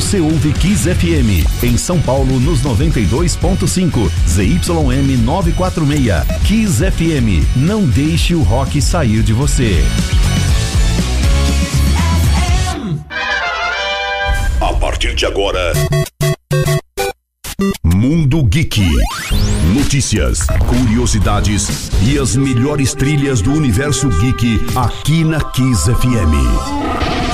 Você ouve Kiss FM em São Paulo nos 92.5, ZYM 946. Kiss FM, não deixe o rock sair de você. A partir de agora, Mundo Geek. Notícias, curiosidades e as melhores trilhas do universo geek aqui na Kiss FM.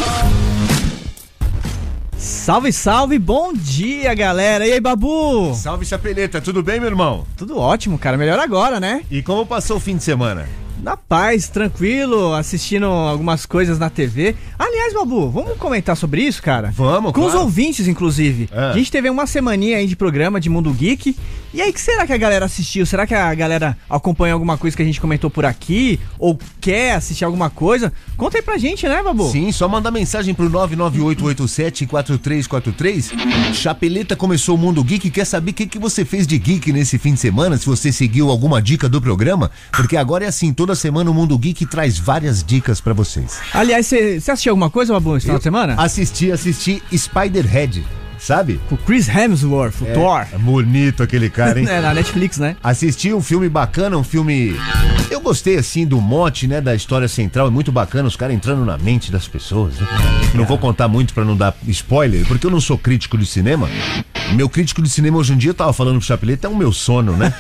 Salve, salve, bom dia, galera. E aí, Babu? Salve, Chapeleta, tudo bem, meu irmão? Tudo ótimo, cara. Melhor agora, né? E como passou o fim de semana? Na paz, tranquilo, assistindo algumas coisas na TV. Aliás, Babu, vamos comentar sobre isso, cara? Vamos, Com claro. os ouvintes, inclusive. É. A gente teve uma semaninha aí de programa de Mundo Geek. E aí, que será que a galera assistiu? Será que a galera acompanha alguma coisa que a gente comentou por aqui? Ou quer assistir alguma coisa? Conta aí pra gente, né, Babu? Sim, só mandar mensagem pro 998874343. Chapeleta começou o Mundo Geek. Quer saber o que, que você fez de geek nesse fim de semana? Se você seguiu alguma dica do programa? Porque agora é assim, toda semana o Mundo Geek traz várias dicas pra vocês. Aliás, você assistiu alguma coisa, Babu, esse final de semana? Assisti, assisti Spiderhead, sabe? Com Chris Hemsworth, o Thor. É bonito aquele cara, hein? É, na Netflix, né? Assisti um filme bacana, um filme. Eu gostei assim do mote, né, da história central, é muito bacana os caras entrando na mente das pessoas. Né? Não vou contar muito pra não dar spoiler, porque eu não sou crítico de cinema. Meu crítico de cinema hoje em dia, eu tava falando pro Chapeleta, é o meu sono, né?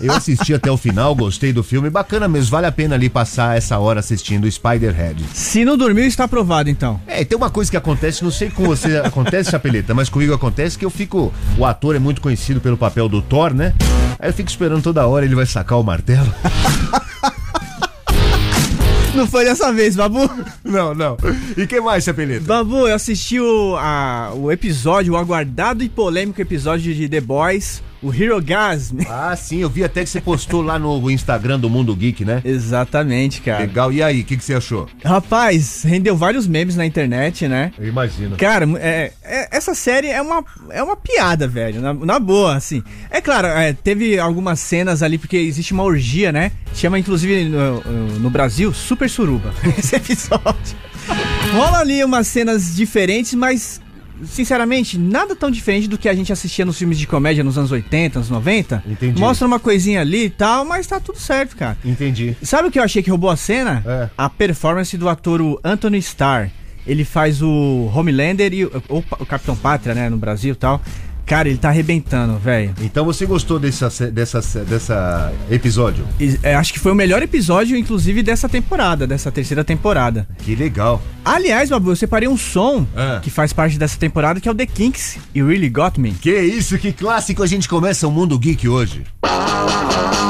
Eu assisti até o final, gostei do filme, bacana mesmo, vale a pena ali passar essa hora assistindo Spider-Head. Se não dormiu, está aprovado, então. É, tem uma coisa que acontece, não sei com você acontece, Chapeleta, mas comigo acontece que eu fico. O ator é muito conhecido pelo papel do Thor, né? Aí eu fico esperando toda hora ele vai sacar o martelo. Não foi dessa vez, Babu. Não, não. E que mais, Chapeleta? Babu, eu assisti o, a- o episódio, o aguardado e polêmico episódio de The Boys, o Hero Gasm. Ah, sim, eu vi até que você postou lá no Instagram do Mundo Geek, né? Exatamente, cara. Legal. E aí, o que, que você achou? Rapaz, rendeu vários memes na internet, né? Eu imagino. Cara, é- é- essa série é uma, é uma piada, velho. Na, na boa, assim. É claro, é, teve algumas cenas ali, porque existe uma orgia, né? Chama, inclusive, no, no Brasil, Super Suruba. Esse episódio. Rola ali umas cenas diferentes, mas, sinceramente, nada tão diferente do que a gente assistia nos filmes de comédia nos anos 80, anos 90. Entendi. Mostra uma coisinha ali e tal, mas tá tudo certo, cara. Entendi. Sabe o que eu achei que roubou a cena? É. A performance do ator Anthony Starr. Ele faz o Homelander e o, ou o Capitão Pátria, né, no Brasil e tal. Cara, ele tá arrebentando, velho. Então você gostou dessa, dessa, dessa episódio? É, Acho que foi o melhor episódio, inclusive, dessa temporada, dessa terceira temporada. Que legal. Aliás, Babu, eu separei um som É. que faz parte dessa temporada, que é o The Kinks e Really Got Me. Que isso, que clássico a gente começa o Mundo Geek hoje. You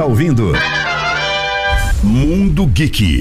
está ouvindo Mundo Geek.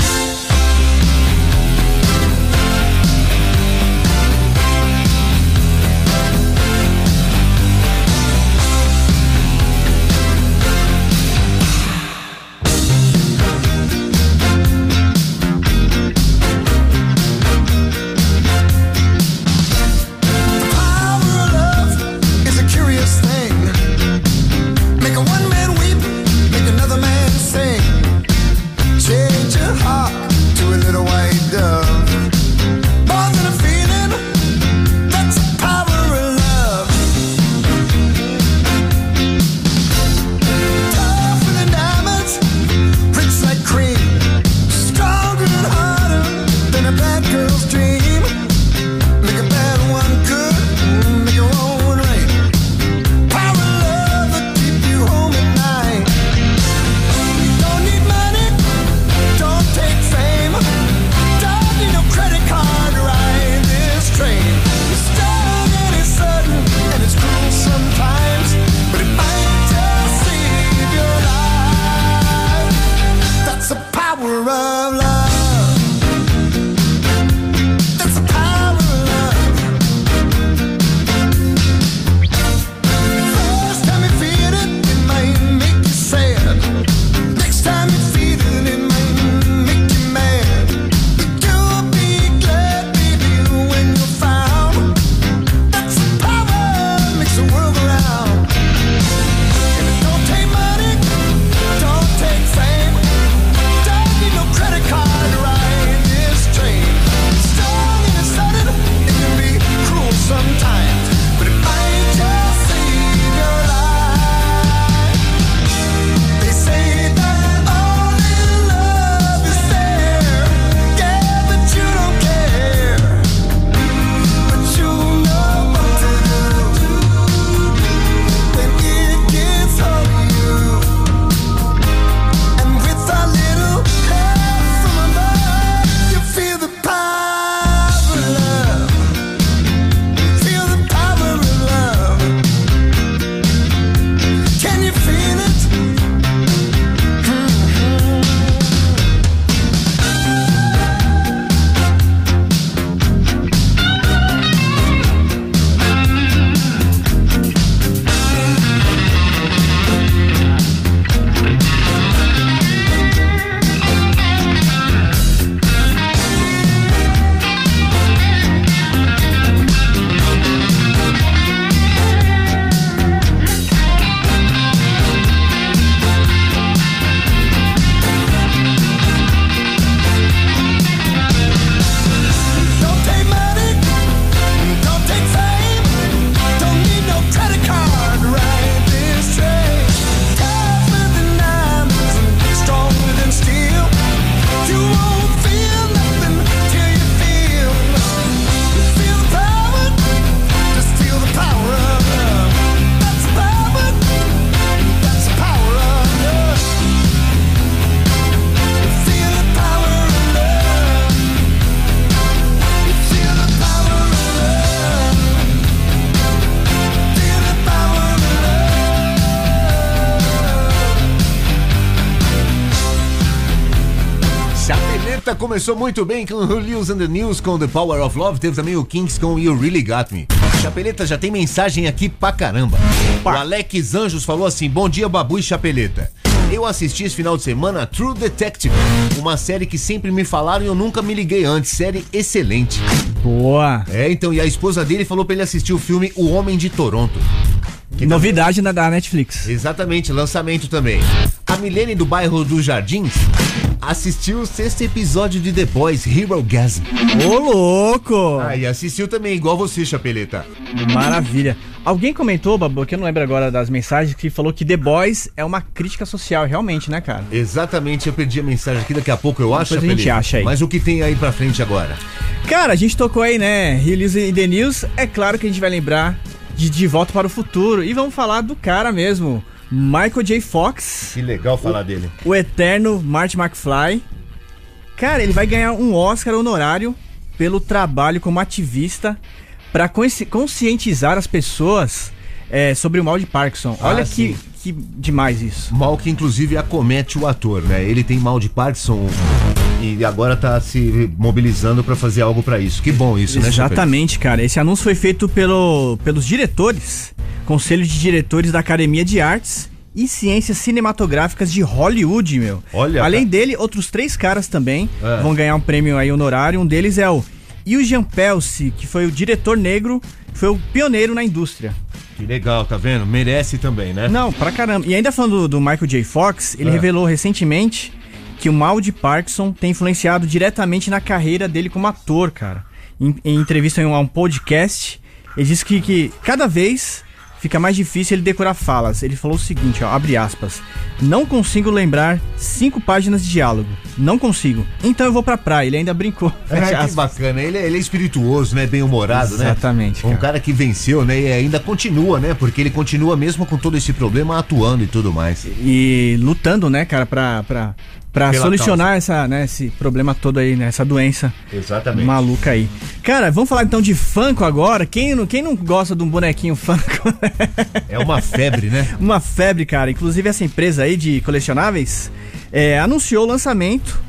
Começou muito bem com o Lewis and the News com The Power of Love. Teve também o Kings com You Really Got Me. Chapeleta já tem mensagem aqui pra caramba. O Alex Anjos falou assim: Bom dia, Babu e Chapeleta. Eu assisti esse final de semana True Detective, uma série que sempre me falaram e eu nunca me liguei antes. Série excelente. Boa. É, então, e a esposa dele falou pra ele assistir o filme O Homem de Toronto. Que Novidade na, da Netflix. Exatamente, lançamento também. A Milene do bairro dos Jardins assistiu o sexto episódio de The Boys Hero Gasm. Ô, louco! Ah, e assistiu também, igual você, Chapeleta. Maravilha. Alguém comentou, Babu, que eu não lembro agora das mensagens, que falou que The Boys é uma crítica social, realmente, né, cara? Exatamente, eu perdi a mensagem aqui, daqui a pouco eu acho, Depois a gente Chapeleta. acha aí. Mas o que tem aí pra frente agora? Cara, a gente tocou aí, né? Release in the News. É claro que a gente vai lembrar de De Volta para o Futuro. E vamos falar do cara mesmo, Michael J. Fox, Que legal falar dele. o eterno Marty McFly. Cara, ele vai ganhar um Oscar honorário pelo trabalho como ativista para conscientizar as pessoas é, sobre o mal de Parkinson. Ah, Olha sim. que, que demais isso. Mal que inclusive acomete o ator, né? Ele tem mal de Parkinson e agora tá se mobilizando pra fazer algo pra isso. Que bom isso, né? Exatamente, cara. Esse anúncio foi feito pelo, pelos diretores, Conselho de Diretores da Academia de Artes e Ciências Cinematográficas de Hollywood, meu. Olha, Além cara. dele, outros três caras também É. vão ganhar um prêmio aí honorário. Um deles é o Eugene Pelsi, que foi o diretor negro, foi o pioneiro na indústria. Que legal, tá vendo? Merece também, né? Não, pra caramba. E ainda falando do, do Michael J. Fox, ele É. revelou recentemente que o mal de Parkinson tem influenciado diretamente na carreira dele como ator, cara. Em, em entrevista em um, a um podcast, ele disse que, que cada vez fica mais difícil ele decorar falas. Ele falou o seguinte, ó, abre aspas. Não consigo lembrar cinco páginas de diálogo. Não consigo. Então eu vou pra praia. Ele ainda brincou. É, que bacana. Ele, é- ele é espirituoso, né? Bem humorado, né? Exatamente, Um cara. cara que venceu, né? E ainda continua, né? Porque ele continua mesmo com todo esse problema atuando e tudo mais. E lutando, né, cara, pra, pra, pra Pela solucionar essa, né, esse problema todo aí, né, essa doença Exatamente. maluca aí. Cara, vamos falar então de Funko agora. Quem, não- quem não gosta de um bonequinho Funko? É uma febre, né? Uma febre, cara. Inclusive essa empresa aí de colecionáveis é, anunciou o lançamento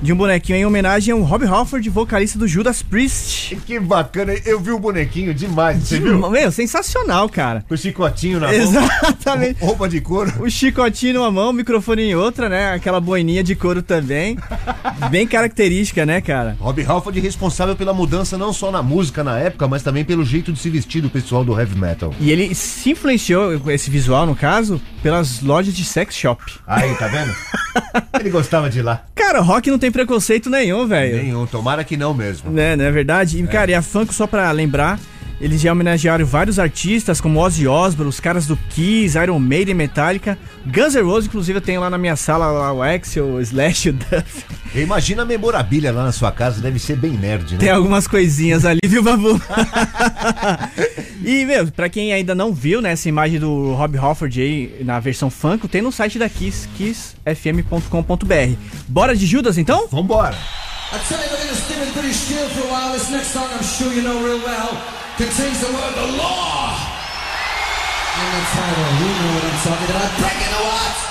de um bonequinho em homenagem ao Rob Halford, vocalista do Judas Priest. Que bacana. Eu vi o bonequinho demais, você viu? Meu, sensacional, cara. Com o chicotinho na mão. Exatamente. Roupa de couro. O chicotinho numa mão, o microfone em outra, né? Aquela boininha de couro também. Bem característica, né, cara? Rob Halford responsável pela mudança não só na música na época, mas também pelo jeito de se vestir do pessoal do heavy metal. E ele se influenciou, com esse visual no caso, pelas lojas de sex shop. Aí, tá vendo? Ele gostava de ir lá. Cara, rock não tem preconceito nenhum, velho. Nenhum, tomara que não mesmo. Né, não é verdade? E, cara, e a Funko, só pra lembrar, eles já homenagearam vários artistas, como Ozzy Osbourne, os caras do Kiss, Iron Maiden, Metallica. Guns N' Roses, inclusive, eu tenho lá na minha sala lá, o Axel, o Slash, o Duff. Imagina a memorabilia lá na sua casa, deve ser bem nerd, né? Tem algumas coisinhas ali, viu, Babu? e, meu, pra quem ainda não viu, né, essa imagem do Rob Halford aí na versão Funko, tem no site da Kiss, kissfm.com.br. Bora de Judas, então? Vambora! I tell you, gonna spin it pretty still for a while. This next song, I'm sure you know real well, contains the word the law. In the title, you know what I'm talking about. Breaking the?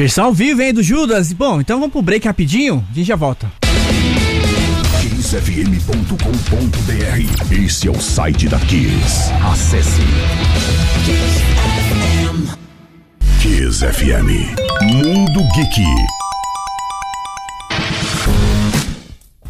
Versão ao vivo, hein, do Judas. Bom, então vamos pro break rapidinho, a gente já volta. kissfm.com.br. Esse é o site da Kiss. Acesse Kiss FM. Mundo Geek.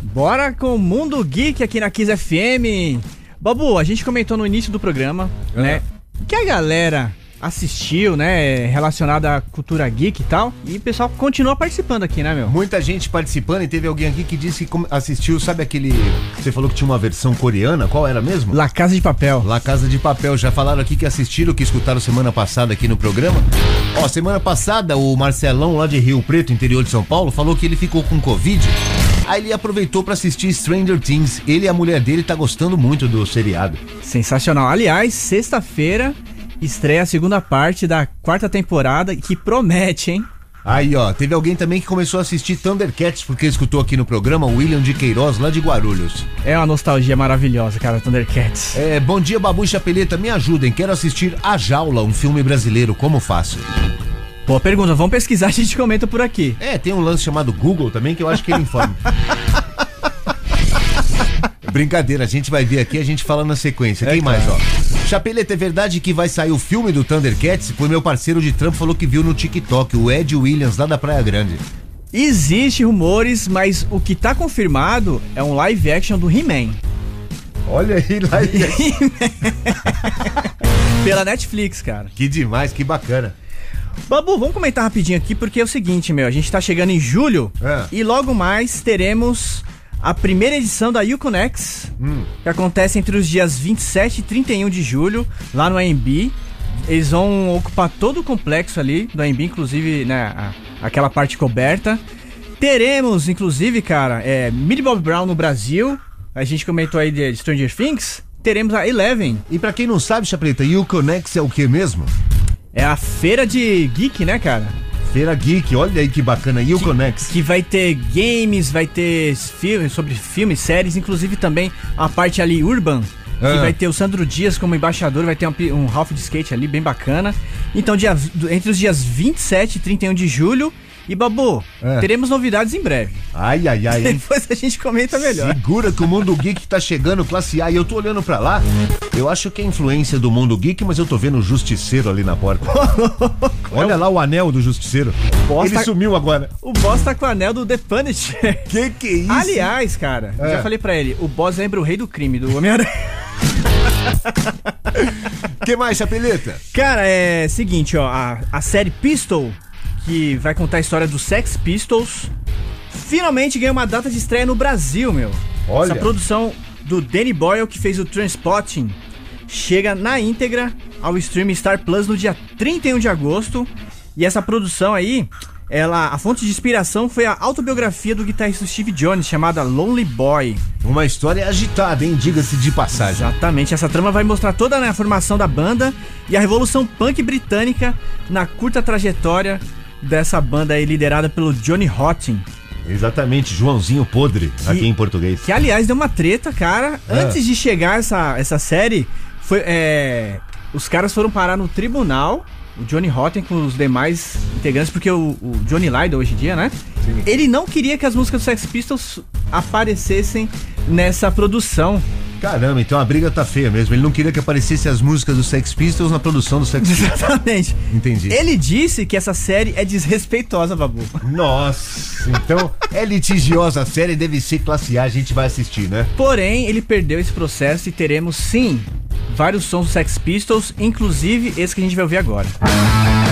Bora com o Mundo Geek aqui na Kiss FM. Babu, a gente comentou no início do programa, né? Que a galera assistiu, né? Relacionada à cultura geek e tal. E o pessoal continua participando aqui, né, meu? Muita gente participando e teve alguém aqui que disse que assistiu, sabe aquele. Você falou que tinha uma versão coreana, qual era mesmo? La Casa de Papel. La Casa de Papel, já falaram aqui que assistiram, que escutaram semana passada aqui no programa. Ó, semana passada o Marcelão lá de Rio Preto, interior de São Paulo, falou que ele ficou com Covid. Aí ele aproveitou pra assistir Stranger Things. Ele e a mulher dele tá gostando muito do seriado. Sensacional. Aliás, sexta-feira estreia a segunda parte da quarta temporada que promete, hein? Aí, ó, teve alguém também que começou a assistir Thundercats porque escutou aqui no programa o William de Queiroz, lá de Guarulhos. É uma nostalgia maravilhosa, cara, Thundercats. É, bom dia, Babu e Chapeleta, me ajudem, quero assistir A Jaula, um filme brasileiro, como faço? Boa pergunta, vamos pesquisar, a gente comenta por aqui. É, tem um lance chamado Google também que eu acho que ele informa. Brincadeira, a gente vai ver aqui, a gente fala na sequência. Quem mais, ó? Chapeleta, é verdade que vai sair o filme do Thundercats? Foi meu parceiro de trampo falou que viu no TikTok, o Ed Williams, lá da Praia Grande. Existem rumores, mas o que tá confirmado é um live action do He-Man. Olha aí, lá. Pela Netflix, cara. que demais, que bacana. Babu, vamos comentar rapidinho aqui, porque é o seguinte, meu, a gente tá chegando em julho É. e logo mais teremos a primeira edição da Uconex, que acontece entre os dias 27 e 31 de julho, lá no AMB. Eles vão ocupar todo o complexo ali do AMB, inclusive, né, a- aquela parte coberta. Teremos, inclusive, cara, é, Millie Bob Brown no Brasil. A gente comentou aí de Stranger Things. Teremos a Eleven. E pra quem não sabe, Chapeleta, Uconex é o que mesmo? É a feira de geek, né, cara? Feira Geek, olha aí que bacana, Uconex. Que vai ter games, vai ter filmes sobre filmes, séries, inclusive também a parte ali urban. Que Ah. vai ter o Sandro Dias como embaixador, vai ter um, um Ralph de skate ali, bem bacana. Então, dia, entre os dias 27 e 31 de julho. E Babu, Ah. teremos novidades em breve. Ai, ai, ai? Depois a gente comenta melhor. Segura que o Mundo Geek tá chegando, classe A, e eu tô olhando pra lá. Eu acho que é influência do Mundo Geek, mas eu tô vendo o Justiceiro ali na porta. Olha lá o anel do Justiceiro. Ele sumiu agora. O boss tá com o anel do The Punisher. Que que é isso? Aliás, cara, É. já falei pra ele, o boss lembra o rei do crime do Homem-Aranha. que mais, Chapeleta? Cara, é seguinte, ó, a, a série Pistol, que vai contar a história dos Sex Pistols, finalmente ganhou uma data de estreia no Brasil, meu. Olha. Essa produção do Danny Boyle, que fez o Transpotting, chega na íntegra ao streaming Star Plus no dia 31 de agosto. E essa produção aí, ela, a fonte de inspiração foi a autobiografia do guitarrista Steve Jones, chamada Lonely Boy. Uma história agitada, hein? Diga-se de passagem. Exatamente, essa trama vai mostrar toda né, a formação da banda e a revolução punk britânica na curta trajetória dessa banda aí liderada pelo Johnny Hottin. Exatamente, Joãozinho Podre, aqui em português. Que aliás deu uma treta, cara. É. Antes de chegar essa, essa série, foi, é, os caras foram parar no tribunal. O Johnny Rotten com os demais integrantes, porque o, o Johnny Lydon hoje em dia, né? Ele não queria que as músicas do Sex Pistols aparecessem nessa produção. Caramba, então a briga tá feia mesmo. Ele não queria que aparecesse as músicas do Sex Pistols na produção do Sex Pistols. Exatamente. Entendi. Ele disse que essa série é desrespeitosa, Babu. Nossa, então é litigiosa a série, deve ser classe A, a gente vai assistir, né? Porém, ele perdeu esse processo e teremos sim vários sons do Sex Pistols, inclusive esse que a gente vai ouvir agora. God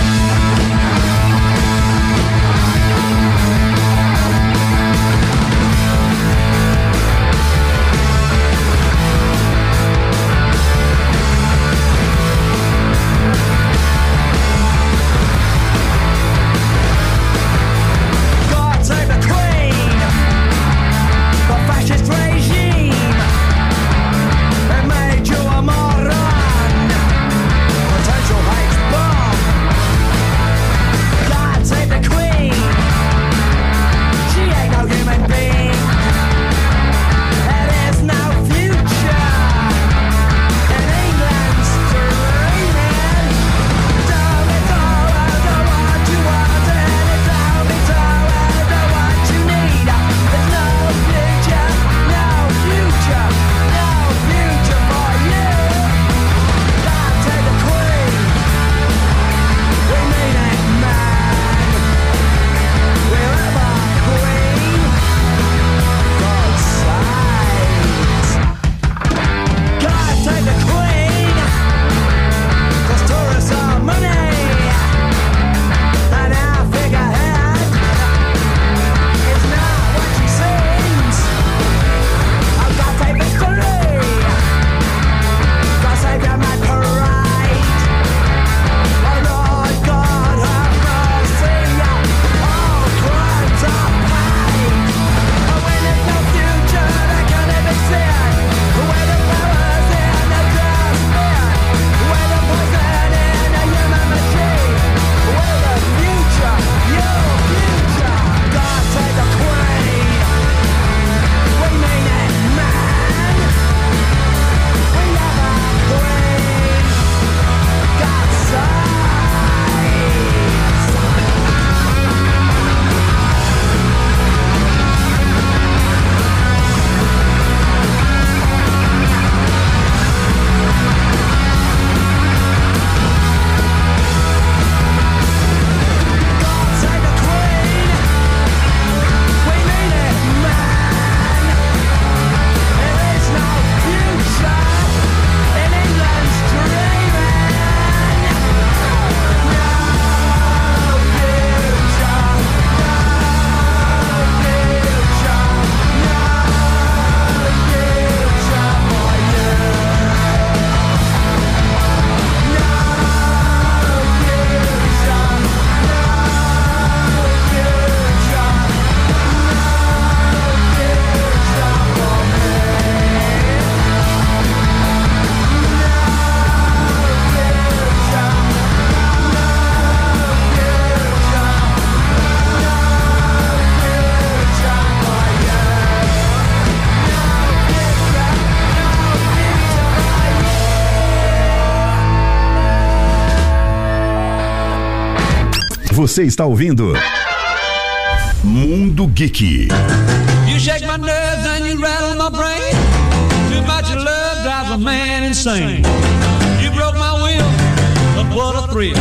Você está ouvindo Mundo Geek. You shake my nerves and you rattle my brain. Too much love drives a man insane. You broke my will, but what a thrill.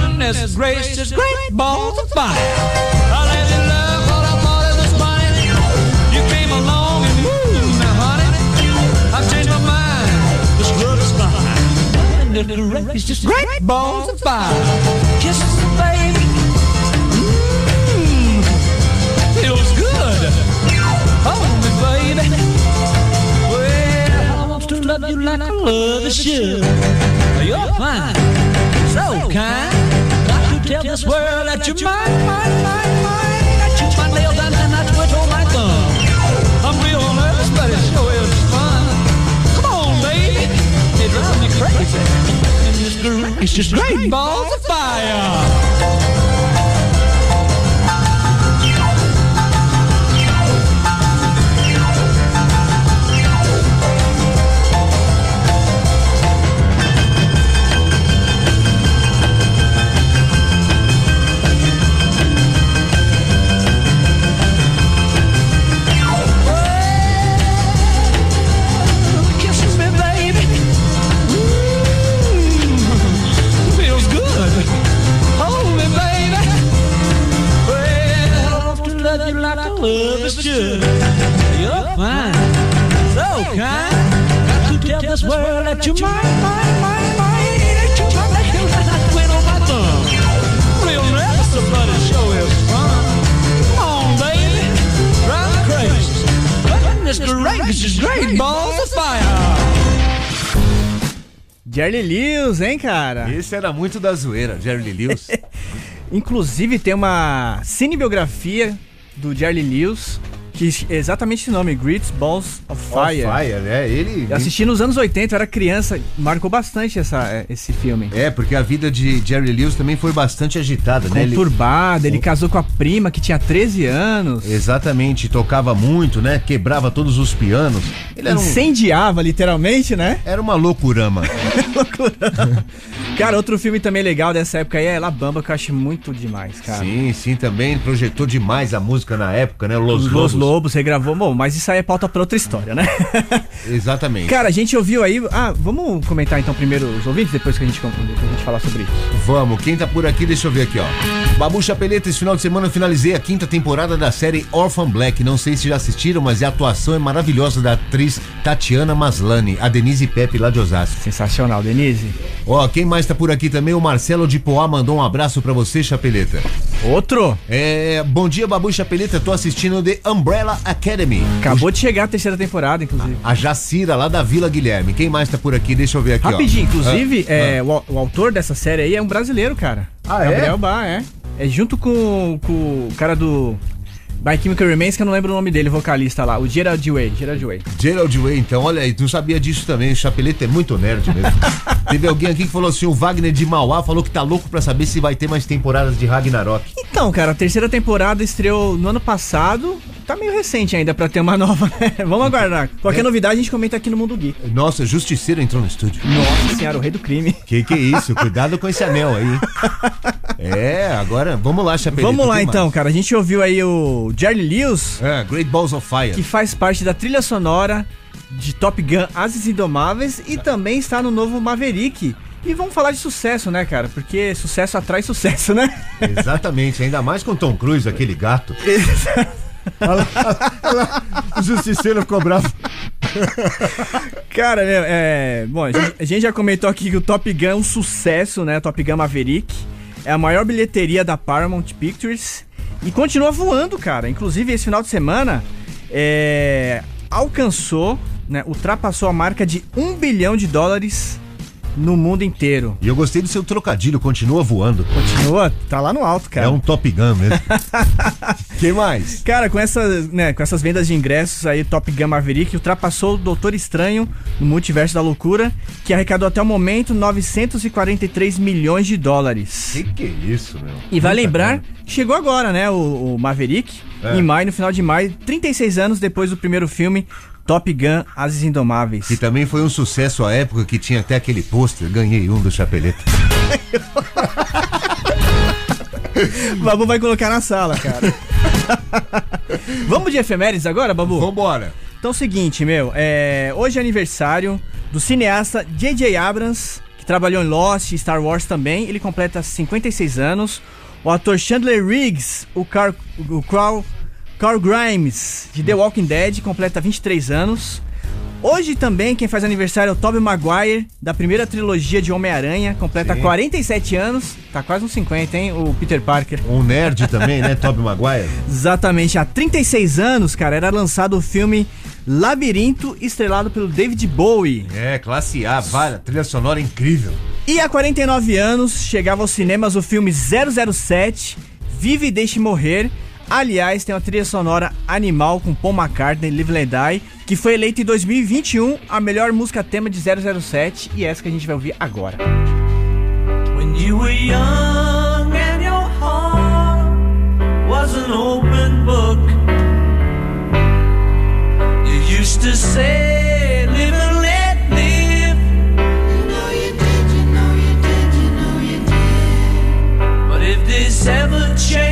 Goodness gracious, great balls of fire. I let love what I thought it was funny. You came along and moved changed my mind. This is fine. Great balls of fire. Kisses, baby. Baby. Well, I want to love you like I love the should. You're fine, so kind. Got to tell this world that you're mine, mine, mine, mine. I chew my nails and I twiddle my thumb. I'm real nervous, but it sure is fun. Come on, baby, it drives me crazy. And it's great, it's just great balls of fire. You're my I on my thumb. Real nervous, but it sure is fun. Come on, baby, drive me crazy. Goodness gracious, great balls of fire. Jerry Lewis, hein, cara? Esse era muito da zoeira, Jerry Lewis. Inclusive tem uma cinebiografia do Jerry Lewis, que é exatamente esse nome, Great Balls of Fire. Fire, né? Ele. Eu assisti nos anos 80, eu era criança, marcou bastante essa, esse filme. É, porque a vida de Jerry Lewis também foi bastante agitada, né? Ele- Conturbado, ele casou com a prima que tinha 13 anos. Exatamente, tocava muito, né? Quebrava todos os pianos. Ele era, um, Incendiava, literalmente, né? era uma loucurama. Cara, outro filme também legal dessa época aí é La Bamba, que eu acho muito demais, cara. Sim, sim, também projetou demais a música na época, né? Los, Los Lobos. Lobos, regravou. Bom, mas isso aí é pauta pra outra história, né? Exatamente. Cara, a gente ouviu aí. Ah, vamos comentar então primeiro os ouvintes, depois que a gente, que a gente falar sobre isso. Vamos, quem tá por aqui, deixa eu ver aqui, ó. Babu Chapeleta, esse final de semana eu finalizei a quinta temporada da série Orphan Black. Não sei se já assistiram, mas a atuação é maravilhosa da atriz Tatiana Maslany, a Denise Pepe lá de Osasco. Sensacional, Denise. Ó, quem mais tá por aqui também? O Marcelo de Poá mandou um abraço pra você, Chapeleta. Outro. É, bom dia, Babu Chapeleta, tô assistindo The Umbrella Academy. Acabou de chegar a terceira temporada, inclusive. A Jacira, lá da Vila Guilherme. Quem mais tá por aqui? Deixa eu ver aqui, ó. Rapidinho, inclusive, Ah, é, o, o autor dessa série aí é um brasileiro, cara. Ah, é? Gabriel Bá, é. É junto com, com o cara do. By Chemical Remains, que eu não lembro o nome dele, vocalista lá, o Gerald Way. Gerald Way. Gerald Way, então, olha aí, tu sabia disso também, o Chapeleta é muito nerd mesmo. Teve alguém aqui que falou assim, o Wagner de Mauá falou que tá louco pra saber se vai ter mais temporadas de Ragnarok. Então, cara, a terceira temporada estreou no ano passado. Tá meio recente ainda pra ter uma nova, né? Vamos aguardar. Qualquer É. novidade a gente comenta aqui no Mundo Geek. Nossa, Justiceiro entrou no estúdio. Nossa senhora, o rei do crime. Que que é isso? Cuidado com esse anel aí. hein? É, agora, vamos lá, Chapeleta. Vamos lá então, mais? cara. A gente ouviu aí o Charlie Lewis, É, Great Balls of Fire. que faz parte da trilha sonora de Top Gun Ases Indomáveis e também está no novo Maverick. E vamos falar de sucesso, né, cara? Porque sucesso atrai sucesso, né? Exatamente, ainda mais com Tom Cruise, aquele gato. Olha lá, olha lá, o Justiceiro ficou bravo. Cara, é. Bom, a gente, a gente já comentou aqui que o Top Gun é um sucesso, né? Top Gun Maverick. É a maior bilheteria da Paramount Pictures. E continua voando, cara. Inclusive, esse final de semana é, alcançou, né? Ultrapassou a marca de um bilhão de dólares no mundo inteiro. E eu gostei do seu trocadilho, continua voando. Continua, tá lá no alto, cara. É um Top Gun mesmo. Quem mais? Cara, com essas, né, com essas vendas de ingressos aí, Top Gun Maverick ultrapassou o Doutor Estranho no Multiverso da Loucura, que arrecadou até o momento 943 milhões de dólares. Que que é isso, meu? E vai Puta lembrar, cara. chegou agora, né, o, o Maverick, É. em maio, no final de maio, 36 anos depois do primeiro filme, Top Gun Ases Indomáveis. Que também foi um sucesso à época que tinha até aquele pôster. Ganhei um do Chapeleta. Babu vai colocar na sala, cara. Vamos de efemérides agora, Babu? Vambora. Então é o seguinte, meu, é, hoje é aniversário do cineasta J.J. Abrams, que trabalhou em Lost e Star Wars também. Ele completa 56 anos. O ator Chandler Riggs, o Carl, o Carl, Carl Grimes, de The Walking Dead, completa 23 anos. Hoje também quem faz aniversário é o Tobey Maguire, da primeira trilogia de Homem-Aranha, completa Sim. 47 anos. Tá quase uns 50, hein, o Peter Parker. Um nerd também, né? Tobey Maguire. Exatamente, há 36 anos, cara, era lançado o filme Labirinto, estrelado pelo David Bowie. É, classe A, vale. Trilha sonora incrível. E há 49 anos chegava aos cinemas o filme 007, Vive e Deixe Morrer. Aliás, tem uma trilha sonora animal com Paul McCartney, Live Let Die, que foi eleita em 2021 a melhor música tema de 007 e essa que a gente vai ouvir agora. When you were young and your heart was an open book, you used to say, Live and let live. You know you did, you know you did, you know you did. But if this ever changing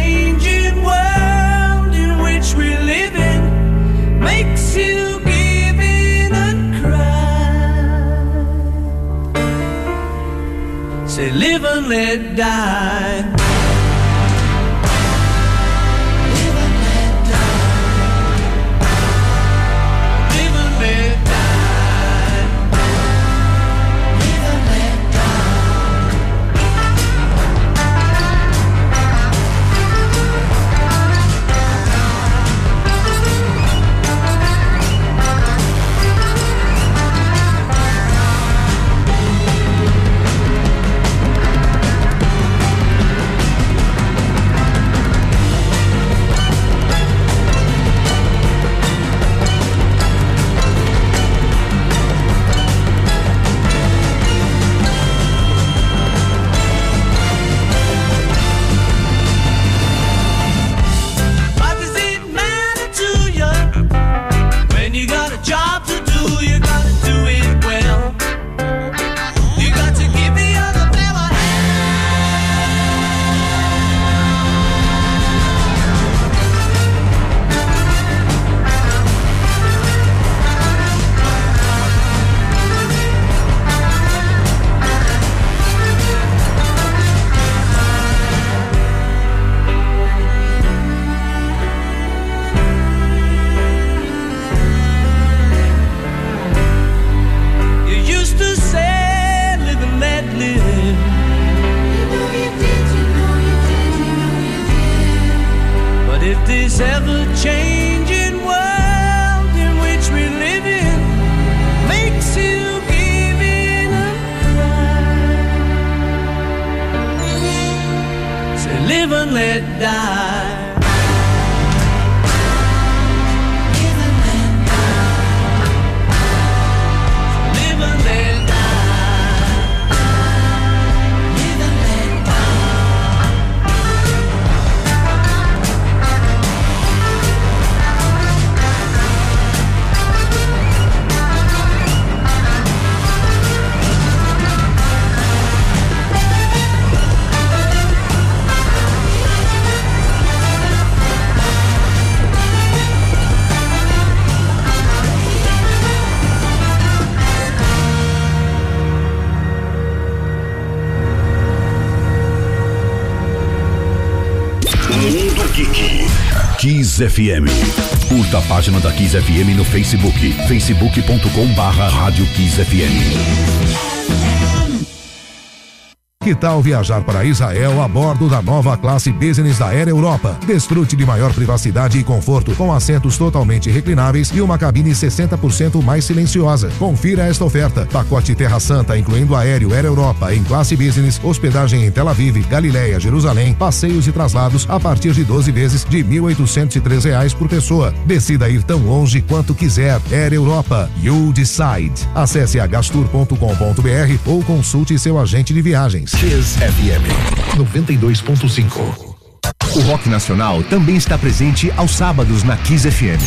say, Live and let die. Geek. Kiss FM. Curta a página da Kiss FM no Facebook. facebook.com barra Rádio Kiss FM. Que tal viajar para Israel a bordo da nova classe Business da Air Europa? Desfrute de maior privacidade e conforto, com assentos totalmente reclináveis e uma cabine 60% mais silenciosa. Confira esta oferta: pacote Terra Santa, incluindo aéreo Air Europa em classe Business, hospedagem em Tel Aviv, Galileia, Jerusalém, passeios e traslados a partir de 12 vezes de 1.803 reais por pessoa. Decida ir tão longe quanto quiser. Air Europa, you decide. Acesse agastur.com.br ou consulte seu agente de viagens. Kiss FM. 92.5. O rock nacional também está presente aos sábados na Kiss FM.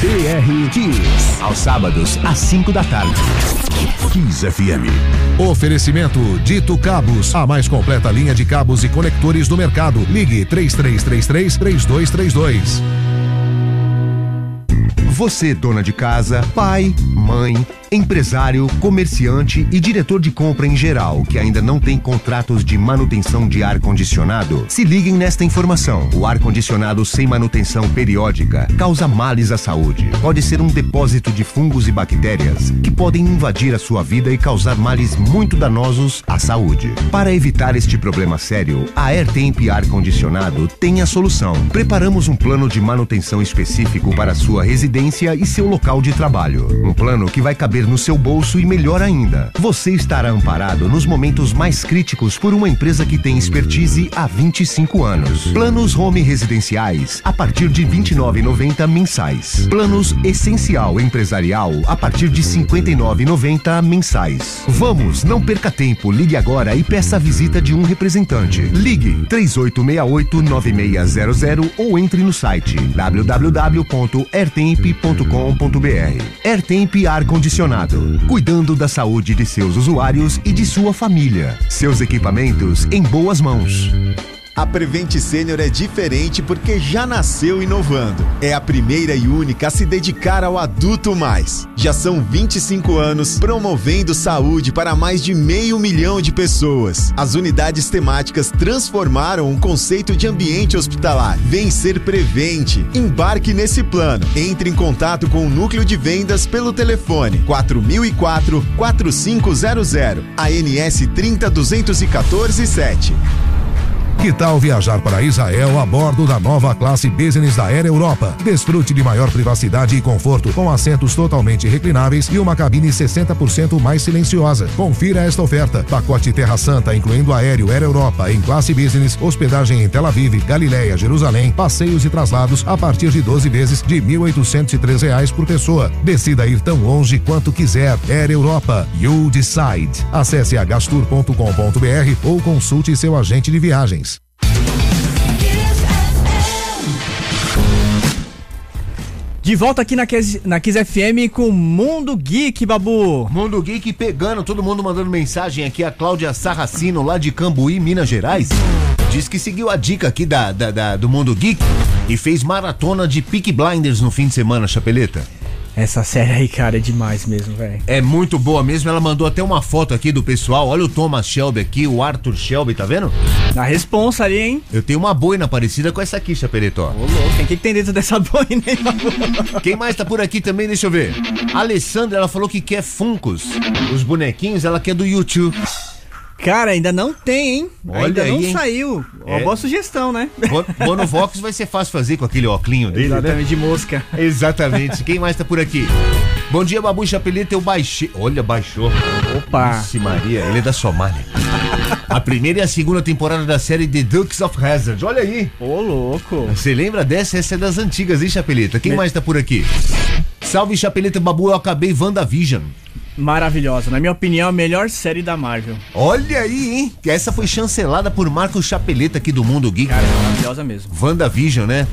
BR Kiss. Aos sábados, às 5 da tarde. Kiss FM. Oferecimento Dito Cabos, a mais completa linha de cabos e conectores do mercado. Ligue 3333 3232. Você, dona de casa, pai, mãe, empresário, comerciante e diretor de compra em geral, que ainda não tem contratos de manutenção de ar-condicionado, se liguem nesta informação. O ar-condicionado sem manutenção periódica causa males à saúde. Pode ser um depósito de fungos e bactérias que podem invadir a sua vida e causar males muito danosos à saúde. Para evitar este problema sério, a AirTemp Ar Condicionado tem a solução. Preparamos um plano de manutenção específico para sua residência e seu local de trabalho. Um plano que vai caber no seu bolso e melhor ainda, você estará amparado nos momentos mais críticos por uma empresa que tem expertise há 25 anos. Planos home residenciais a partir de R$ 29,90 mensais. Planos essencial empresarial a partir de R$ 59,90 mensais. Vamos, não perca tempo, ligue agora e peça a visita de um representante. Ligue 3868-9600 ou entre no site www.airtemp.com.br. Airtemp Ar Condicionado, cuidando da saúde de seus usuários e de sua família. Seus equipamentos em boas mãos. A Prevent Sênior é diferente porque já nasceu inovando. É a primeira e única a se dedicar ao adulto mais. Já são 25 anos promovendo saúde para mais de meio milhão de pessoas. As unidades temáticas transformaram o conceito de ambiente hospitalar. Vem ser Prevente. Embarque nesse plano. Entre em contato com o núcleo de vendas pelo telefone 4004 4500 ANS 30214 7. Que tal viajar para Israel a bordo da nova classe Business da Air Europa? Desfrute de maior privacidade e conforto, com assentos totalmente reclináveis e uma cabine 60% mais silenciosa. Confira esta oferta: pacote Terra Santa, incluindo aéreo Air Europa em classe Business, hospedagem em Tel Aviv, Galileia, Jerusalém, passeios e traslados a partir de 12 vezes de 1.803 reais por pessoa. Decida ir tão longe quanto quiser. Air Europa, you decide. Acesse agastur.com.br ou consulte seu agente de viagens. De volta aqui na Kiss, na FM com Mundo Geek, Babu. Mundo Geek pegando, todo mundo mandando mensagem aqui. A Cláudia Sarracino, lá de Cambuí, Minas Gerais, diz que seguiu a dica aqui da, da- da- do Mundo Geek e fez maratona de Peak Blinders no fim de semana, Chapeleta. Essa série aí, cara, é demais mesmo, velho. É muito boa mesmo. Ela mandou até uma foto aqui do pessoal. Olha o Thomas Shelby aqui, o Arthur Shelby, tá vendo? Na responsa ali, hein? Eu tenho uma boina parecida com essa aqui, Chapeleta, ó. Ô, louco, o que, tem dentro dessa boina, hein? Quem mais tá por aqui também? Deixa eu ver. A Alessandra, ela falou que quer Funcos. Os bonequinhos, ela quer do YouTube. Cara, ainda não tem, hein? Olha ainda aí, não hein? saiu. Uma É. boa sugestão, né? Bo- Bonovox vai ser fácil fazer com aquele óculinho dele, né? Exatamente, de mosca. Exatamente. Quem mais tá por aqui? Bom dia, Babu Chapeleta. Eu baixei. Olha, baixou. Opa. Vixe Maria, ele é da Somália. A primeira e a segunda temporada da série The Dukes of Hazzard. Olha aí. Ô, louco. Você lembra dessa? Essa é das antigas, hein, Chapeleta? Quem mais tá por aqui? Salve, Chapeleta Babu. Eu acabei WandaVision. Maravilhosa. Na minha opinião, a melhor série da Marvel. Olha aí, hein? Que essa foi chancelada por Marcos Chapeleta aqui do Mundo Geek. Cara, é maravilhosa mesmo. WandaVision, né?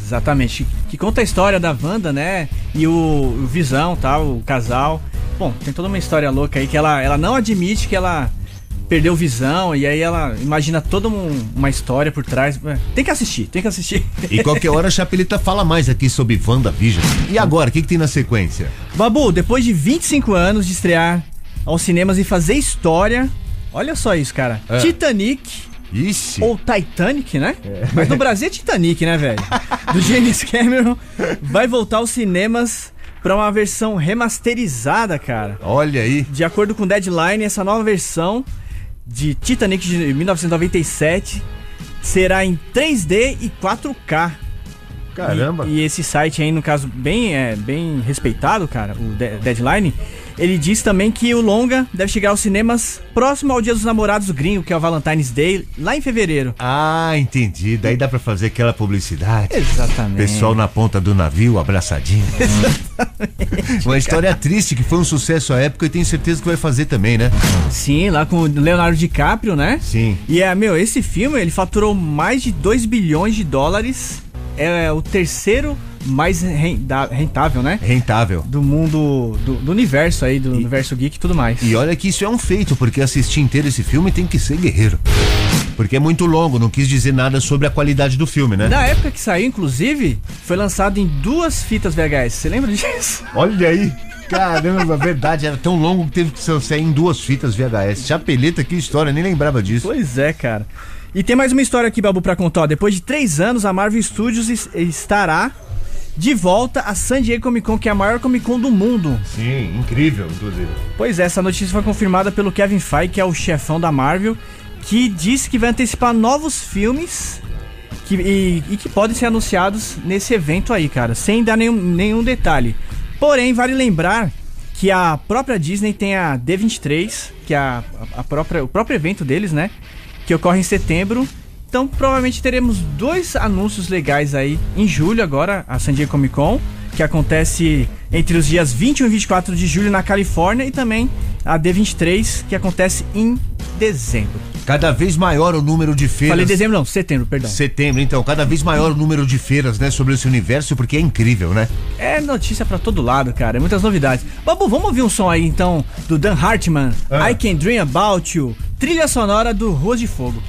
Exatamente. Que conta a história da Wanda, né? E o, o Visão, tal, o casal. Bom, tem toda uma história louca aí que ela, ela não admite que ela perdeu visão e aí ela imagina toda um- uma história por trás. Tem que assistir, tem que assistir. E qualquer hora a Chapeleta fala mais aqui sobre WandaVision. E agora, o que, que tem na sequência? Babu, depois de 25 anos de estrear aos cinemas e fazer história, olha só isso, cara. É. Titanic Ixi. ou Titanic, né? Mas no Brasil é Titanic, né, velho? Do James Cameron vai voltar aos cinemas pra uma versão remasterizada, cara. Olha aí. De acordo com o Deadline, essa nova versão de Titanic de 1997 será em 3D e 4K. Caramba. E, e esse site aí, no caso, bem, é, bem respeitado, cara, o De- Deadline, Ele diz também que o longa deve chegar aos cinemas próximo ao Dia dos Namorados gringo, que é o Valentine's Day, lá em fevereiro. Ah, entendi. Daí dá pra fazer aquela publicidade. Exatamente. Pessoal na ponta do navio, abraçadinho. Uma história triste que foi um sucesso à época e tenho certeza que vai fazer também, né? Sim, lá com o Leonardo DiCaprio, né? Sim. E é, meu, esse filme ele faturou mais de 2 bilhões de dólares. É o terceiro mais rentável, né? Rentável. Do mundo, do, do universo aí, do universo geek e tudo mais. E olha que isso é um feito, porque assistir inteiro esse filme tem que ser guerreiro. Porque é muito longo, não quis dizer nada sobre a qualidade do filme, né? Na época que saiu, inclusive, foi lançado em duas fitas VHS. Você lembra disso? Olha aí. Caramba, verdade, era tão longo que teve que sair em duas fitas VHS. Chapeleta, que história, nem lembrava disso. Pois é, cara. E tem mais uma história aqui, Babu, pra contar. Depois de três anos, a Marvel Studios es- estará de volta a San Diego Comic Con, que é a maior Comic Con do mundo. Sim, incrível, inclusive. Pois é, essa notícia foi confirmada pelo Kevin Feige, que é o chefão da Marvel, que disse que vai antecipar novos filmes que, e, e que podem ser anunciados nesse evento aí, cara, sem dar nenhum, nenhum detalhe. Porém, vale lembrar que a própria Disney tem a D23, que é a, a própria, o próprio evento deles, né? Que ocorre em setembro. Então, provavelmente teremos dois anúncios legais aí em julho agora, a San Diego Comic Con, que acontece entre os dias 21 e 24 de julho na Califórnia, e também a D23, que acontece em dezembro. Cada vez maior o número de feiras. Falei dezembro, não, setembro, perdão. Setembro, então, cada vez maior o número de feiras, né, sobre esse universo, porque é incrível, né? É notícia pra todo lado, cara. É muitas novidades. Babu, vamos ouvir um som aí então do Dan Hartman, Ah. I Can Dream About You, trilha sonora do Ruas de Fogo.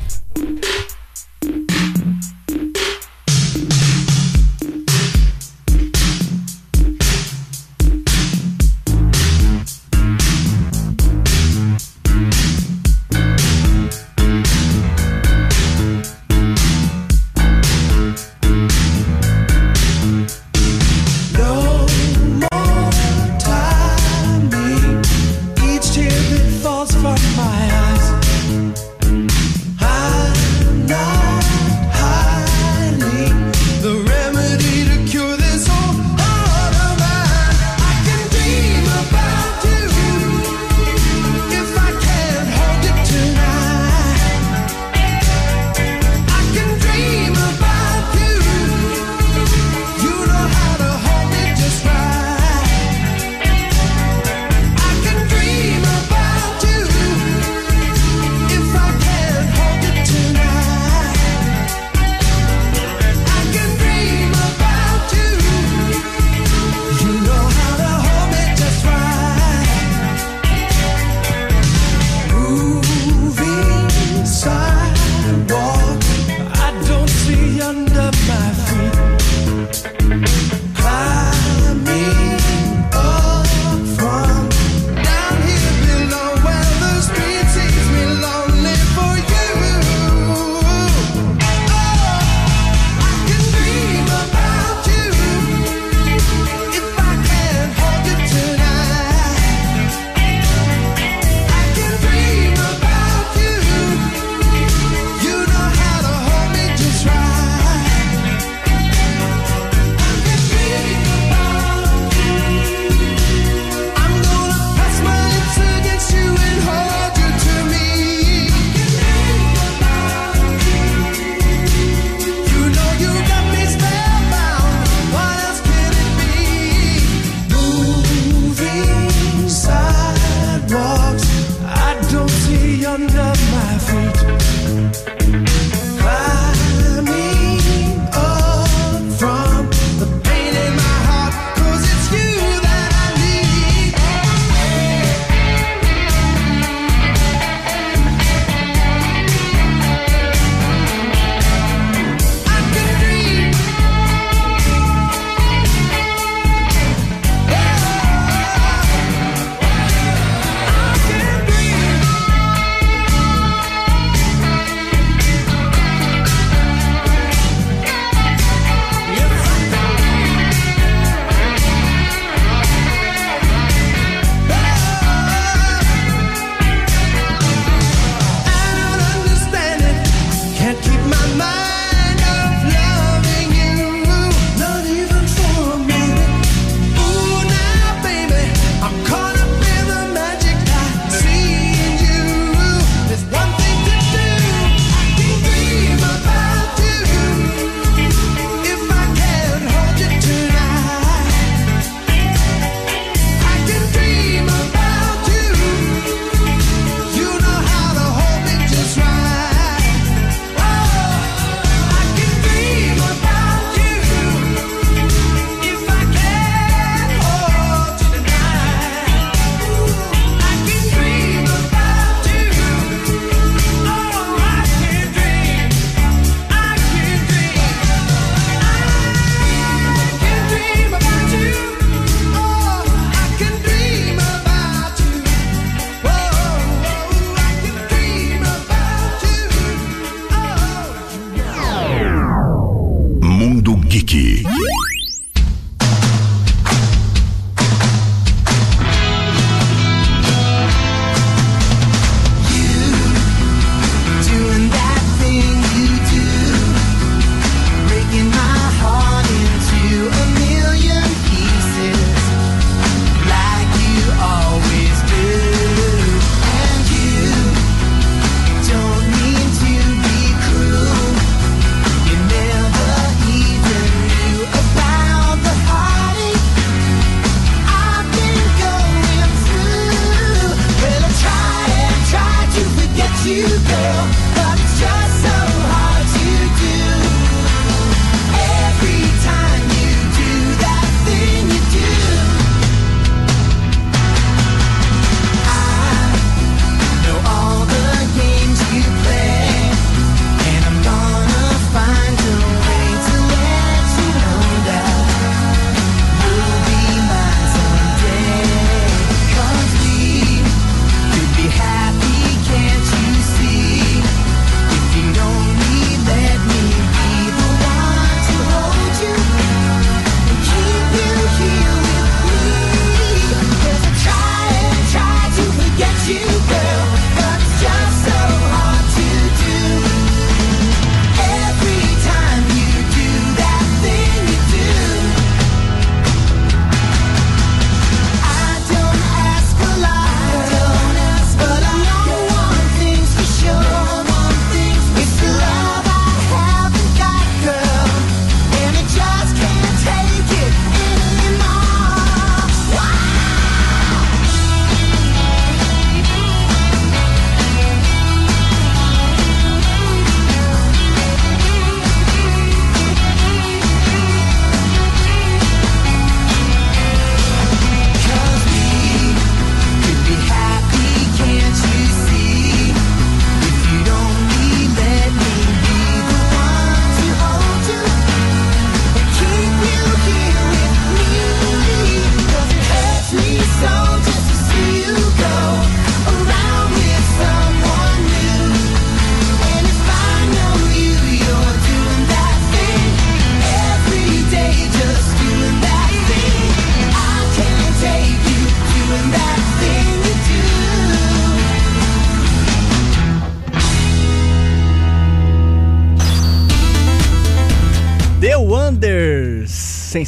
girl, but it's just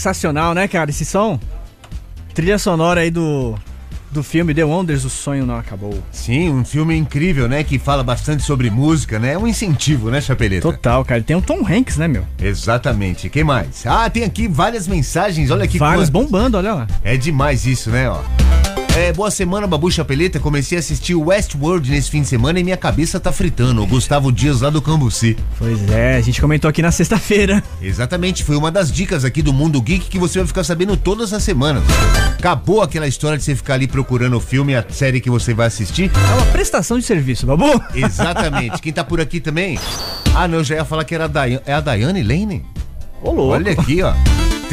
sensacional, né, cara? Esse som. Trilha sonora aí do, do filme The Wonders, O Sonho Não Acabou. Sim, um filme incrível, né? Que fala bastante sobre música, né? É um incentivo, né, Chapeleta? Total, cara. Tem o Tom Hanks, né, meu? Exatamente. Quem mais? Ah, tem aqui várias mensagens. Olha aqui. Vários quantas. bombando, olha lá. É demais isso, né, ó. É, boa semana, Babu Chapeleta. Comecei a assistir Westworld nesse fim de semana e minha cabeça tá fritando. O Gustavo Dias lá do Cambuci. Pois é, a gente comentou aqui na sexta-feira. Exatamente, foi uma das dicas aqui do Mundo Geek que você vai ficar sabendo todas as semanas. Acabou aquela história de você ficar ali procurando o filme, a série que você vai assistir. É uma prestação de serviço, babu. Exatamente. Quem tá por aqui também? Ah, não, eu já ia falar que era a Daiane. É a Daiane Lane? Ô, louco. Olha aqui, ó.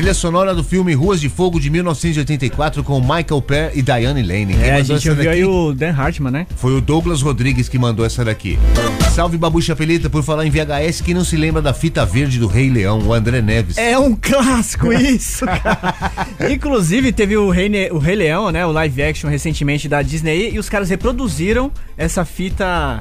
Trilha sonora do filme Ruas de Fogo de 1984 com Michael Pear e Diane Lane. Quem É, a gente ouviu aí o Dan Hartman, né? Foi o Douglas Rodrigues que mandou essa daqui. Salve Babu Chapeleta por falar em VHS. Quem não se lembra da fita verde do Rei Leão, o André Neves? É um clássico isso, cara. Inclusive, teve o Rei, Ne- o Rei Leão, né? O live action recentemente da Disney. E os caras reproduziram essa fita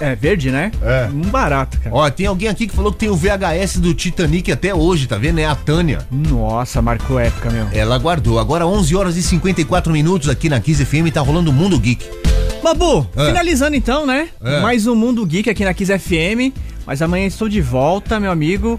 é, verde, né? É. Um barato, cara. Ó, tem alguém aqui que falou que tem o VHS do Titanic até hoje, tá vendo? É a Tânia. Nossa, marcou época, meu. Ela guardou. Agora 11 horas e 54 minutos aqui na 15 FM, tá rolando o Mundo Geek. Babu, É. finalizando então, né? É. Mais um Mundo Geek aqui na Kiss FM. Mas amanhã estou de volta, meu amigo,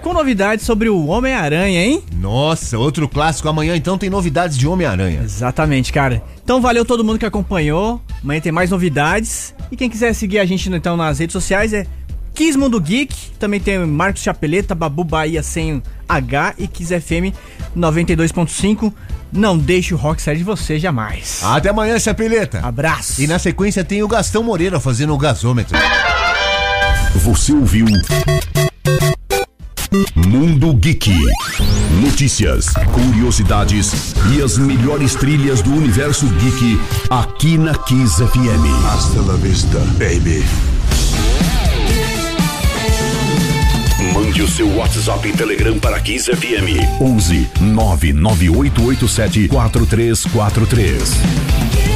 com novidades sobre o Homem-Aranha, hein? Nossa, outro clássico. Amanhã então tem novidades de Homem-Aranha. Exatamente, cara. Então valeu todo mundo que acompanhou. Amanhã tem mais novidades. E quem quiser seguir a gente então nas redes sociais é Kiss Mundo Geek. Também tem Marcos Chapeleta, Babu Bahia sem H e Kiss FM 92.5. Não deixe o rock sair de você jamais. Até amanhã, Chapeleta. Abraço. E na sequência tem o Gastão Moreira fazendo o gasômetro. Você ouviu Mundo Geek. Notícias, curiosidades e as melhores trilhas do universo geek aqui na Kiss FM. Hasta la vista, baby. Mande o seu WhatsApp e Telegram para Kiss FM 11 99887 4343. Kiss